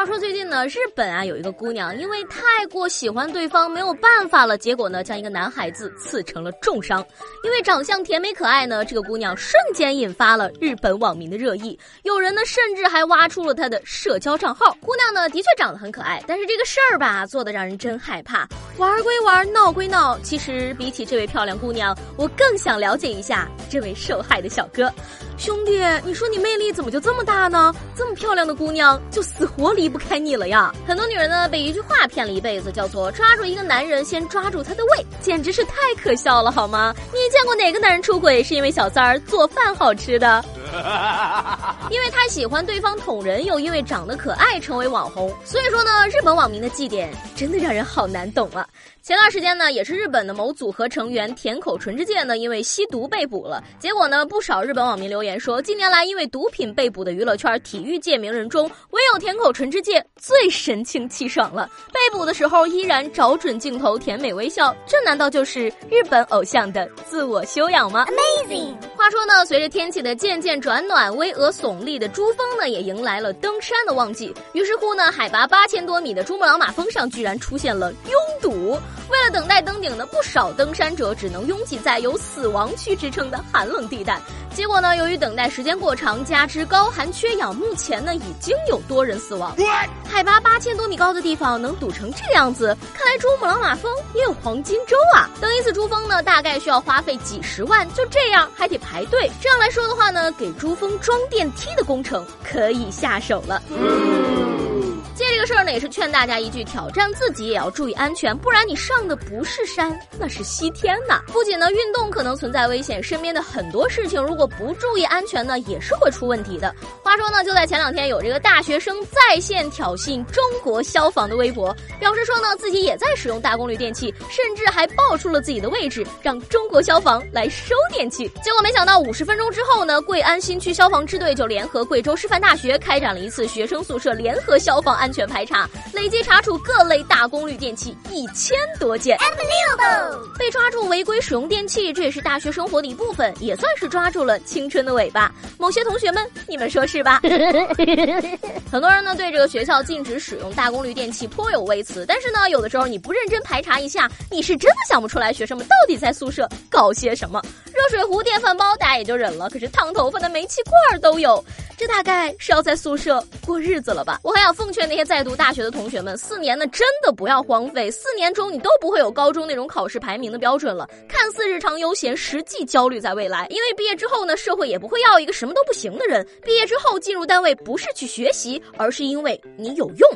话说最近呢，日本啊有一个姑娘，因为太过喜欢对方，没有办法了，结果呢将一个男孩子刺成了重伤。因为长相甜美可爱呢，这个姑娘瞬间引发了日本网民的热议。有人呢甚至还挖出了她的社交账号。姑娘呢的确长得很可爱，但是这个事儿吧做的让人真害怕。玩归玩，闹归闹，其实比起这位漂亮姑娘，我更想了解一下这位受害的小哥。兄弟，你说你魅力怎么就这么大呢？这么漂亮的姑娘就死活离不开你了呀！很多女人呢被一句话骗了一辈子，叫做抓住一个男人先抓住他的胃，简直是太可笑了，好吗？你见过哪个男人出轨是因为小三儿做饭好吃的？因为他喜欢对方捅人，又因为长得可爱成为网红，所以说呢，日本网民的祭点真的让人好难懂啊。前段时间呢，也是日本的某组合成员田口纯之介呢，因为吸毒被捕了。结果呢，不少日本网民留言说，近年来因为毒品被捕的娱乐圈体育界名人中，唯有田口纯之介最神清气爽了。被捕的时候依然找准镜头，甜美微笑，这难道就是日本偶像的自我修养吗？Amazing。话说呢，随着天气的渐渐转暖，巍峨耸立的珠峰呢，也迎来了登山的旺季。于是乎呢，海拔八千多米的珠穆朗玛峰上居然出现了拥堵。为了等待登顶呢，不少登山者只能拥挤在有“死亡区”之称的寒冷地带。结果呢，由于等待时间过长，加之高寒缺氧，目前呢已经有多人死亡。海拔八千多米高的地方能堵成这个样子，看来珠穆朗玛峰也有黄金周啊！登一次珠峰呢，大概需要花费几十万，就这样还得排队。这样来说的话呢，给珠峰装电梯的工程可以下手了。借这这事儿呢，也是劝大家一句：挑战自己也要注意安全，不然你上的不是山，那是西天呐！不仅呢，运动可能存在危险，身边的很多事情如果不注意安全呢，也是会出问题的。话说呢，就在前两天，有这个大学生在线挑衅中国消防的微博，表示说呢，自己也在使用大功率电器，甚至还报出了自己的位置，让中国消防来收电器。结果没想到，五十分钟之后呢，贵安新区消防支队就联合贵州师范大学开展了一次学生宿舍联合消防安。安全排查，累计查处各类大功率电器一千多件。被抓住违规使用电器，这也是大学生活的一部分，也算是抓住了青春的尾巴。某些同学们，你们说是吧？很多人呢对这个学校禁止使用大功率电器颇有微词，但是呢，有的时候你不认真排查一下，你是真的想不出来学生们到底在宿舍搞些什么。热水壶、电饭煲大家也就忍了，可是烫头发的煤气罐都有。这大概是要在宿舍过日子了吧？我很想奉劝那些在读大学的同学们，四年呢真的不要荒废。四年中你都不会有高中那种考试排名的标准了，看似日常悠闲，实际焦虑在未来。因为毕业之后呢，社会也不会要一个什么都不行的人。毕业之后进入单位不是去学习，而是因为你有用。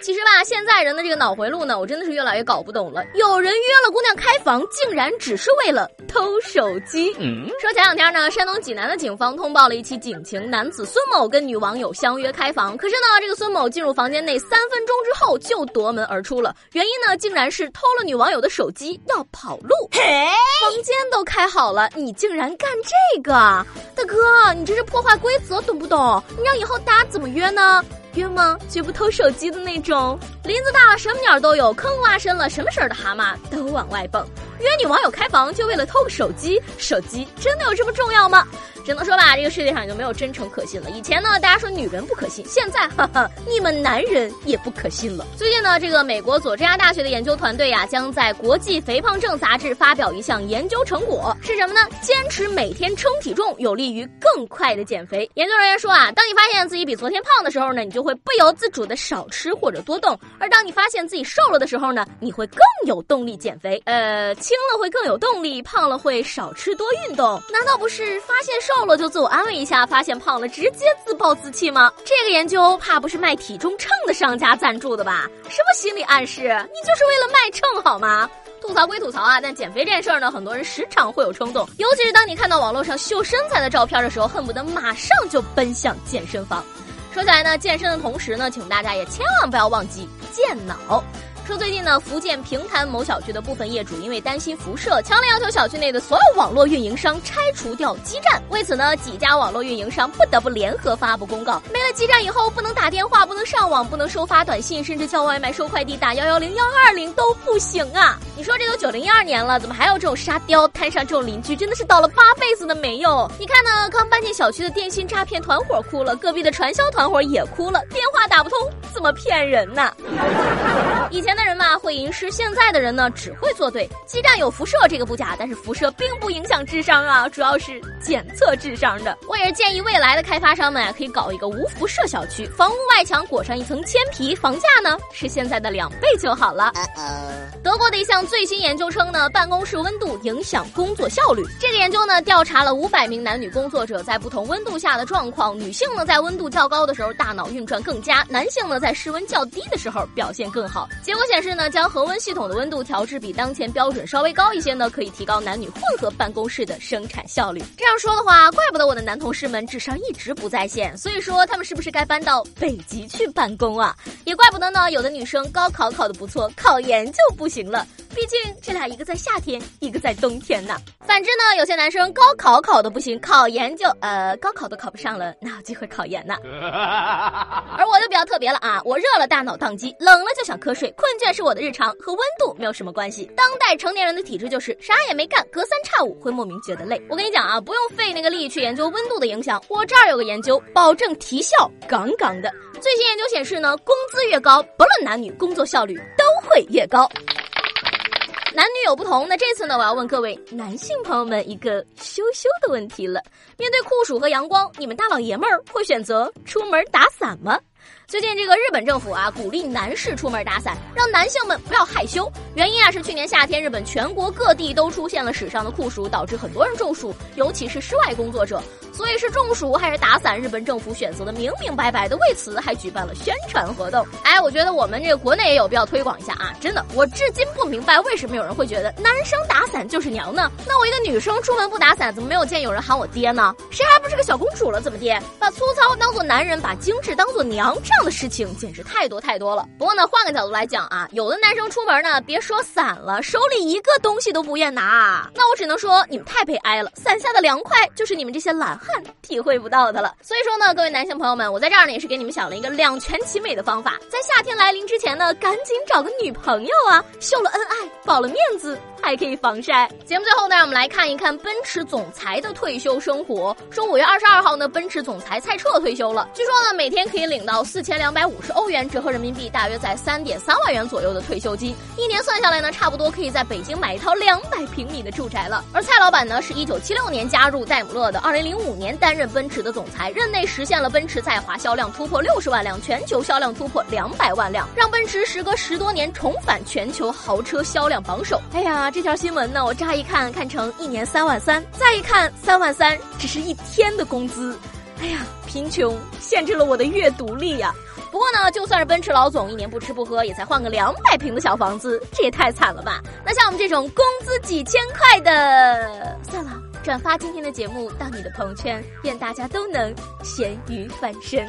其实吧，现在人的这个脑回路呢，我真的是越来越搞不懂了。有人约了姑娘开房，竟然只是为了偷手机。嗯说前两天呢，山东济南的警方通报了一起警情，男子孙某跟女网友相约开房，可是呢，这个孙某进入房间内三分钟之后就夺门而出了，原因呢，竟然是偷了女网友的手机要跑路。房间都开好了，你竟然干这个，大哥，你这是破坏规则，懂不懂？你让以后大家怎么约呢？约吗？绝不偷手机的那种。林子大了，什么鸟都有；坑挖深了，什么色儿的蛤蟆都往外蹦。约女网友开房，就为了偷个手机？手机真的有这么重要吗？只能说吧，这个世界上已经没有真诚可信了。以前呢，大家说女人不可信，现在 哈哈，你们男人也不可信了。最近呢，这个美国佐治亚大学的研究团队呀，将在国际肥胖症杂志发表一项研究成果，是什么呢？坚持每天称体重，有利于更快的减肥。研究人员说啊，当你发现自己比昨天胖的时候呢，你就会不由自主的少吃或者多动；而当你发现自己瘦了的时候呢，你会更有动力减肥。呃，轻了会更有动力，胖了会少吃多运动。难道不是发现瘦？了就自我安慰一下，发现胖了直接自暴自弃吗？这个研究怕不是卖体重秤的商家赞助的吧？什么心理暗示？你就是为了卖秤好吗？吐槽归吐槽啊，但减肥这件事儿呢，很多人时常会有冲动，尤其是当你看到网络上秀身材的照片的时候，恨不得马上就奔向健身房。说起来呢，健身的同时呢，请大家也千万不要忘记健脑。说最近呢，福建平潭某小区的部分业主因为担心辐射，强烈要求小区内的所有网络运营商拆除掉基站。为此呢，几家网络运营商不得不联合发布公告，没了基站以后，不能打电话，不能上网，不能收发短信，甚至叫外卖、收快递、打幺幺零、幺二零都不行啊！你说这都九零一二年了，怎么还有这种沙雕？摊上这种邻居真的是倒了八辈子的霉哟！你看呢，刚搬进小区的电信诈骗团伙哭了，隔壁的传销团伙也哭了，电话打不通，怎么骗人呢？以前的人嘛会吟诗，现在的人呢只会作对。基站有辐射，这个不假，但是辐射并不影响智商啊，主要是检测智商的。我也是建议未来的开发商们啊，可以搞一个无辐射小区，房屋外墙裹上一层铅皮，房价呢是现在的两倍就好了。德国的一项最新研究称呢，办公室温度影响工作效率。这个研究呢调查了五百名男女工作者在不同温度下的状况，女性呢在温度较高的时候大脑运转更佳，男性呢在室温较低的时候表现更好。结果显示呢，将恒温系统的温度调至比当前标准稍微高一些呢，可以提高男女混合办公室的生产效率。这样说的话，怪不得我的男同事们智商一直不在线。所以说，他们是不是该搬到北极去办公啊？也怪不得呢，有的女生高考考得不错，考研就不行了。毕竟这俩一个在夏天，一个在冬天呢。反之呢，有些男生高考考的不行，考研就呃高考都考不上了，哪有机会考研呢？而我就比较特别了啊，我热了大脑宕机，冷了就想瞌睡，困倦是我的日常，和温度没有什么关系。当代成年人的体质就是啥也没干，隔三差五会莫名觉得累。我跟你讲啊，不用费那个力去研究温度的影响，我这儿有个研究，保证提效杠杠的。最新研究显示呢，工资越高，不论男女，工作效率都会越高。男女有不同，那这次呢，我要问各位男性朋友们一个羞羞的问题了：面对酷暑和阳光，你们大老爷们儿会选择出门打伞吗？最近这个日本政府啊，鼓励男士出门打伞，让男性们不要害羞。原因啊是去年夏天，日本全国各地都出现了史上的酷暑，导致很多人中暑，尤其是室外工作者。所以是中暑还是打伞，日本政府选择的明明白白的，为此还举办了宣传活动。哎，我觉得我们这个国内也有必要推广一下啊！真的，我至今不明白为什么有人会觉得男生打伞就是娘呢？那我一个女生出门不打伞，怎么没有见有人喊我爹呢？谁还不是个小公主了？怎么爹？把粗糙当做男人，把精致当做娘，这样的事情简直太多太多了。不过呢，换个角度来讲啊，有的男生出门呢，别说伞了，手里一个东西都不愿拿。那我只能说你们太悲哀了，伞下的凉快就是你们这些懒汉体会不到的了。所以说呢，各位男性朋友们，我在这儿呢也是给你们想了一个两全其美的方法，在夏天来临之前呢，赶紧找个女朋友啊，秀了恩爱，保了面子，还可以防晒。节目最后呢，让我们来看一看奔驰总裁的退休生活。说五月二十二号呢，奔驰总裁蔡澈退休了，据说呢每天可以领到四千两百五十欧元，折合人民币大约在三点三万元左右的退休金，一年算下来呢，差不多可以在北京买一套两百平米的住宅了。而蔡老板呢，是一九七六年加入戴姆勒的，二零零五年担任奔驰的总裁，任内实现了奔驰在华销量突破六十万辆，全球销量突破两百万辆，让奔驰时隔十多年重返全球豪车销量榜首。哎呀，这这条新闻呢，我乍一看看成一年三万三，再一看三万三只是一天的工资。哎呀，贫穷限制了我的阅读力呀。不过呢，就算是奔驰老总，一年不吃不喝，也才换个两百平的小房子，这也太惨了吧？那像我们这种工资几千块的，算了，转发今天的节目到你的朋友圈，愿大家都能咸鱼翻身。